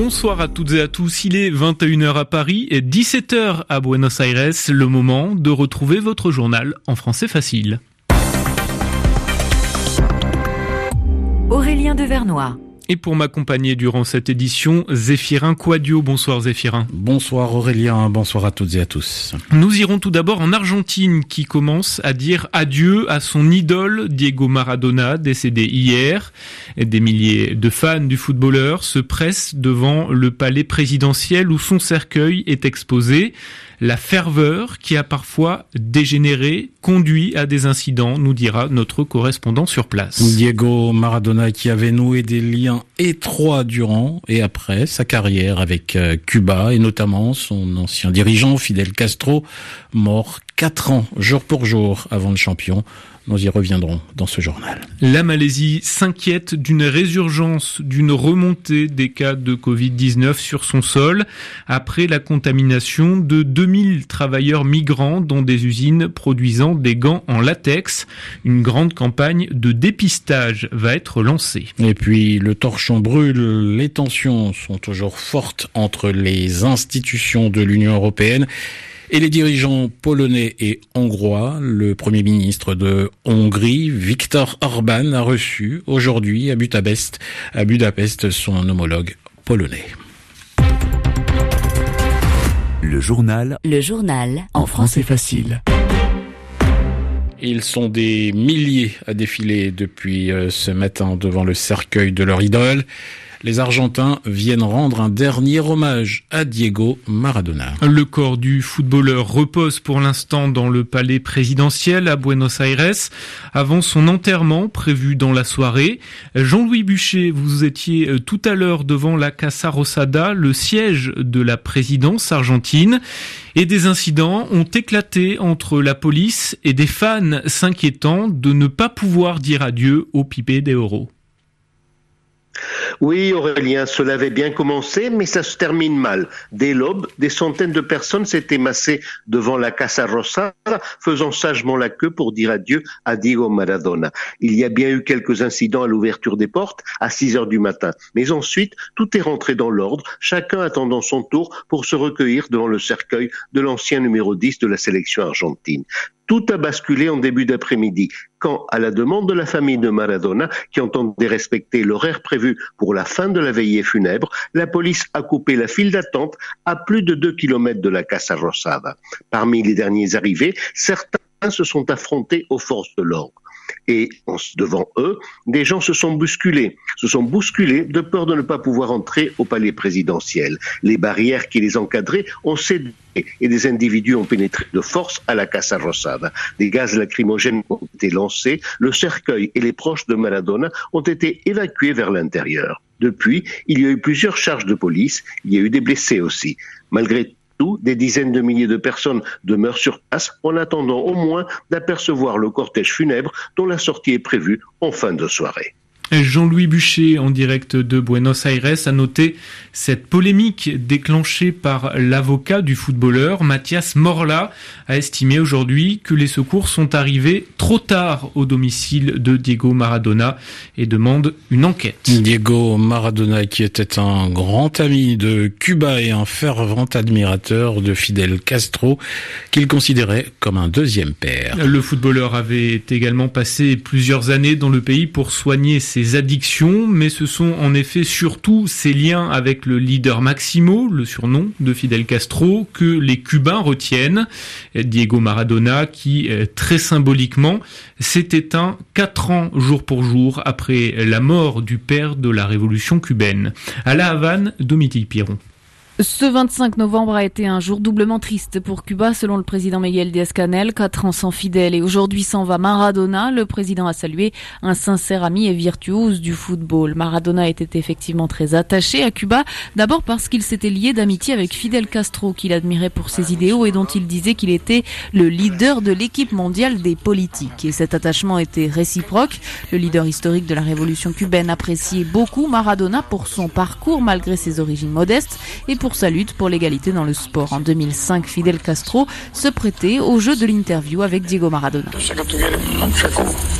Bonsoir à toutes et à tous, il est 21h à Paris et 17h à Buenos Aires, le moment de retrouver votre journal en français facile. Aurélien Devernois. Et pour m'accompagner durant cette édition, Zéphirin Quadio. Bonsoir Zéphirin. Bonsoir Aurélien, bonsoir à toutes et à tous. Nous irons tout d'abord en Argentine qui commence à dire adieu à son idole Diego Maradona, décédé hier. Des milliers de fans du footballeur se pressent devant le palais présidentiel où son cercueil est exposé. La ferveur qui a parfois dégénéré conduit à des incidents, nous dira notre correspondant sur place. Diego Maradona qui avait noué des liens étroits durant et après sa carrière avec euh, Cuba et notamment son ancien dirigeant Fidel Castro, mort quatre ans jour pour jour avant le champion nous y reviendrons dans ce journal. La Malaisie s'inquiète d'une résurgence, d'une remontée des cas de Covid-19 sur son sol après la contamination de 2000 travailleurs migrants dans des usines produisant des gants en latex. Une grande campagne de dépistage va être lancée. Et puis le torchon brûle, les tensions sont toujours fortes entre les institutions de l'Union européenne et les dirigeants polonais et hongrois. Le Premier ministre de Hongrie, Viktor Orban, a reçu aujourd'hui à Budapest, à Budapest son homologue polonais. Le journal. Le journal. En français facile. Ils sont des milliers à défiler depuis euh, ce matin devant le cercueil de leur idole les Argentins viennent rendre un dernier hommage à Diego Maradona. Le corps du footballeur repose pour l'instant dans le palais présidentiel à Buenos Aires avant son enterrement prévu dans la soirée. Jean-Louis Bûcher, vous étiez euh, tout à l'heure devant la Casa Rosada, le siège de la présidence argentine. Et des incidents ont éclaté entre la police et des fans s'inquiétant de ne pas pouvoir dire adieu au Pipé des Euros. Oui, Aurélien, cela avait bien commencé, mais ça se termine mal. Dès l'aube, des centaines de personnes s'étaient massées devant la Casa Rosada, faisant sagement la queue pour dire adieu à Diego Maradona. Il y a bien eu quelques incidents à l'ouverture des portes à 6 heures du matin, mais ensuite, tout est rentré dans l'ordre, chacun attendant son tour pour se recueillir devant le cercueil de l'ancien numéro 10 de la sélection argentine. Tout a basculé en début d'après-midi, quand, à la demande de la famille de Maradona, qui entendait respecter l'horaire prévu pour la fin de la veillée funèbre, la police a coupé la file d'attente à plus de deux kilomètres de la Casa Rosada. Parmi les derniers arrivés, certains se sont affrontés aux forces de l'ordre et devant eux, des gens se sont bousculés, se sont bousculés de peur de ne pas pouvoir entrer au palais présidentiel. Les barrières qui les encadraient ont cédé et des individus ont pénétré de force à la Casa Rosada. Des gaz lacrymogènes ont été lancés, le cercueil et les proches de Maradona ont été évacués vers l'intérieur. Depuis, il y a eu plusieurs charges de police, il y a eu des blessés aussi. Malgré des dizaines de milliers de personnes demeurent sur place en attendant au moins d'apercevoir le cortège funèbre dont la sortie est prévue en fin de soirée. Jean-Louis Bûcher, en direct de Buenos Aires, a noté cette polémique déclenchée par l'avocat du footballeur, Mathias Morla, a estimé aujourd'hui que les secours sont arrivés trop tard au domicile de Diego Maradona et demande une enquête. Diego Maradona, qui était un grand ami de Cuba et un fervent admirateur de Fidel Castro, qu'il considérait comme un deuxième père. Le footballeur avait également passé plusieurs années dans le pays pour soigner ses addictions, mais ce sont en effet surtout ses liens avec le leader Maximo, le surnom de Fidel Castro, que les Cubains retiennent. Diego Maradona, qui euh, très symboliquement s'est éteint quatre ans jour pour jour après la mort du père de la révolution cubaine. À La Havane, Domitil Piron. Ce 25 novembre a été un jour doublement triste pour Cuba, selon le président Miguel Díaz-Canel. Quatre ans sans fidèles et aujourd'hui s'en va Maradona. Le président a salué un sincère ami et virtuose du football. Maradona était effectivement très attaché à Cuba, d'abord parce qu'il s'était lié d'amitié avec Fidel Castro, qu'il admirait pour ses idéaux et dont il disait qu'il était le leader de l'équipe mondiale des politiques. Et cet attachement était réciproque. Le leader historique de la révolution cubaine appréciait beaucoup Maradona pour son parcours malgré ses origines modestes et pour pour sa lutte pour l'égalité dans le sport. En 2005, Fidel Castro se prêtait au jeu de l'interview avec Diego Maradona.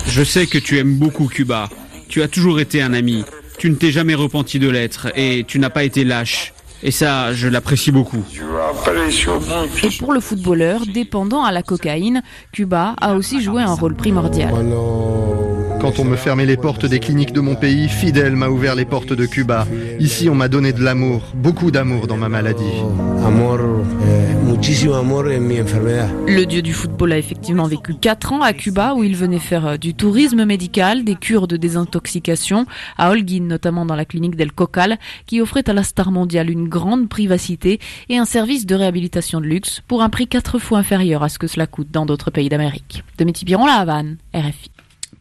Je sais que tu aimes beaucoup Cuba. Tu as toujours été un ami. Tu ne t'es jamais repenti de l'être et tu n'as pas été lâche. Et ça, je l'apprécie beaucoup. Et pour le footballeur, dépendant à la cocaïne, Cuba a aussi joué un rôle primordial. Quand on me fermait les portes des cliniques de mon pays, Fidel m'a ouvert les portes de Cuba. Ici, on m'a donné de l'amour, beaucoup d'amour dans ma maladie. Le dieu du football a effectivement vécu 4 ans à Cuba où il venait faire euh, du tourisme médical, des cures de désintoxication, à Holguin notamment dans la clinique d'El Cocal, qui offrait à la star mondiale une grande privacité et un service de réhabilitation de luxe pour un prix 4 fois inférieur à ce que cela coûte dans d'autres pays d'Amérique. De Biron, La Havane, RFI.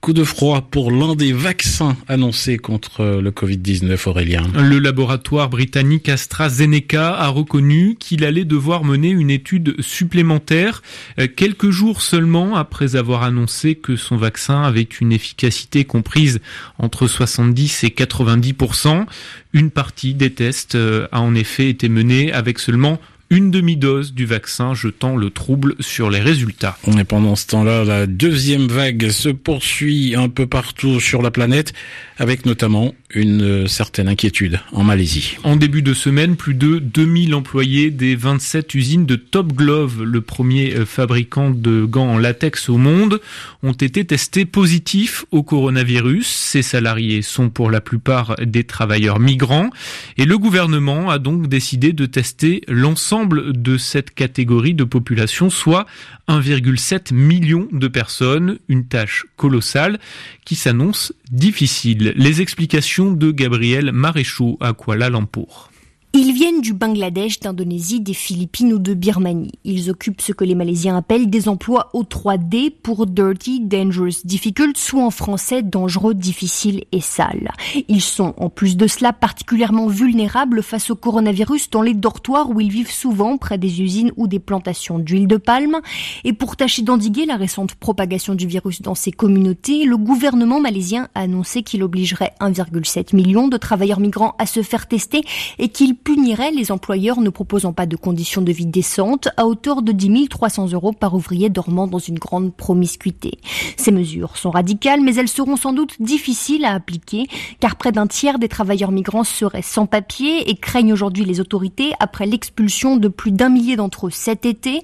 Coup de froid pour l'un des vaccins annoncés contre le Covid-19, Aurélien. Le laboratoire britannique AstraZeneca a reconnu qu'il allait devoir mener une étude supplémentaire euh, quelques jours seulement après avoir annoncé que son vaccin avait une efficacité comprise entre 70 et 90% Une partie des tests euh, a en effet été menée avec seulement une demi-dose du vaccin jetant le trouble sur les résultats. Et pendant ce temps-là, la deuxième vague se poursuit un peu partout sur la planète, avec notamment une certaine inquiétude en Malaisie. En début de semaine, plus de 2000 employés des 27 usines de Top Glove, le premier euh, fabricant de gants en latex au monde, ont été testés positifs au coronavirus. Ces salariés sont pour la plupart des travailleurs migrants et le gouvernement a donc décidé de tester l'ensemble de cette catégorie de population, soit 1,7 million de personnes, une tâche colossale qui s'annonce difficile. Les explications de Gabriel Maréchaux à Kuala Lumpur. Ils viennent du Bangladesh, d'Indonésie, des Philippines ou de Birmanie. Ils occupent ce que les Malaisiens appellent des emplois au 3D pour dirty, dangerous, difficult, soit en français dangereux, difficile et sale. Ils sont, en plus de cela, particulièrement vulnérables face au coronavirus dans les dortoirs où ils vivent souvent près des usines ou des plantations d'huile de palme. Et pour tâcher d'endiguer la récente propagation du virus dans ces communautés, le gouvernement malaisien a annoncé qu'il obligerait 1,7 million de travailleurs migrants à se faire tester et qu'il punirait les employeurs ne proposant pas de conditions de vie décentes à hauteur de 10 300 euros par ouvrier dormant dans une grande promiscuité. Ces mesures sont radicales, mais elles seront sans doute difficiles à appliquer, car près d'un tiers des travailleurs migrants seraient sans papier et craignent aujourd'hui les autorités après l'expulsion de plus d'un millier d'entre eux cet été.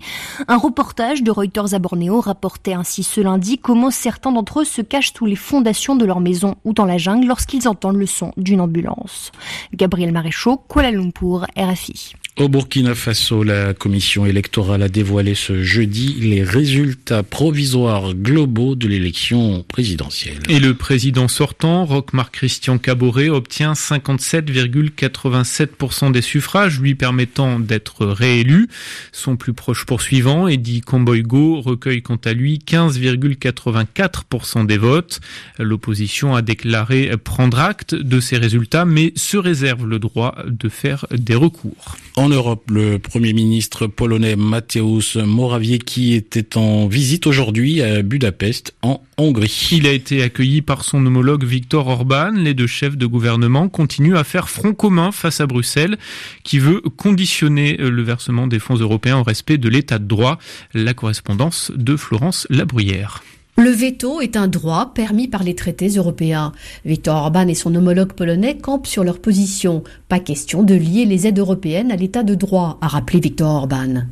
Un reportage de Reuters à Bornéo rapportait ainsi ce lundi comment certains d'entre eux se cachent sous les fondations de leur maison ou dans la jungle lorsqu'ils entendent le son d'une ambulance. Gabriel Maréchaux, Kuala pour RFI. Au Burkina Faso, la commission électorale a dévoilé ce jeudi les résultats provisoires globaux de l'élection présidentielle. Et le président sortant, Roch-Marc Christian Caboret, obtient 57,87% des suffrages, lui permettant d'être réélu. Son plus proche poursuivant, Eddie Komboigo, recueille quant à lui 15,84% des votes. L'opposition a déclaré prendre acte de ces résultats, mais se réserve le droit de faire des recours. En Europe, le Premier ministre polonais Mateusz Morawiecki était en visite aujourd'hui à Budapest, en Hongrie. Il a été accueilli par son homologue Viktor Orban. Les deux chefs de gouvernement continuent à faire front commun face à Bruxelles, qui veut conditionner le versement des fonds européens au respect de l'état de droit. La correspondance de Florence Labruyère. Le veto est un droit permis par les traités européens. Viktor Orban et son homologue polonais campent sur leur position. Pas question de lier les aides européennes à l'état de droit, a rappelé Viktor Orban.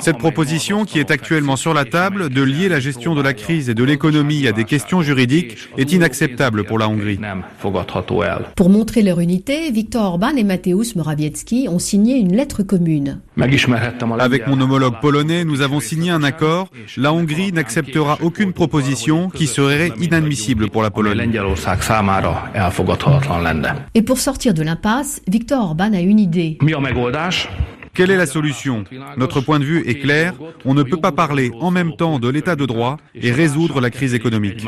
Cette proposition qui est actuellement sur la table de lier la gestion de la crise et de l'économie à des questions juridiques est inacceptable pour la Hongrie. Pour montrer leur unité, Viktor Orban et Mateusz Morawiecki ont signé une lettre commune. Avec mon homologue polonais, nous avons signé un accord. La Hongrie n'acceptera aucune proposition qui serait inadmissible pour la Pologne. Et pour sortir de l'impasse, Viktor Orban a une idée. Quelle est la solution? Notre point de vue est clair. On ne peut pas parler en même temps de l'état de droit et résoudre la crise économique.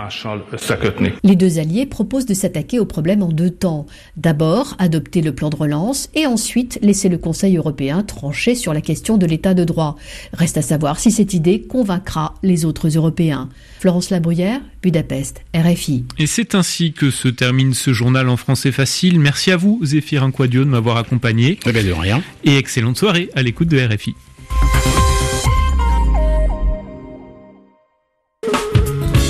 Les deux alliés proposent de s'attaquer au problème en deux temps. D'abord, adopter le plan de relance et ensuite laisser le Conseil européen trancher sur la question de l'état de droit. Reste à savoir si cette idée convaincra les autres Européens. Florence Labruyère, Budapest, RFI. Et c'est ainsi que se termine ce journal en français facile. Merci à vous, Zéphirin Quadio, de m'avoir accompagné. Eh bien, de rien. Et excellente soirée à l'écoute de RFI.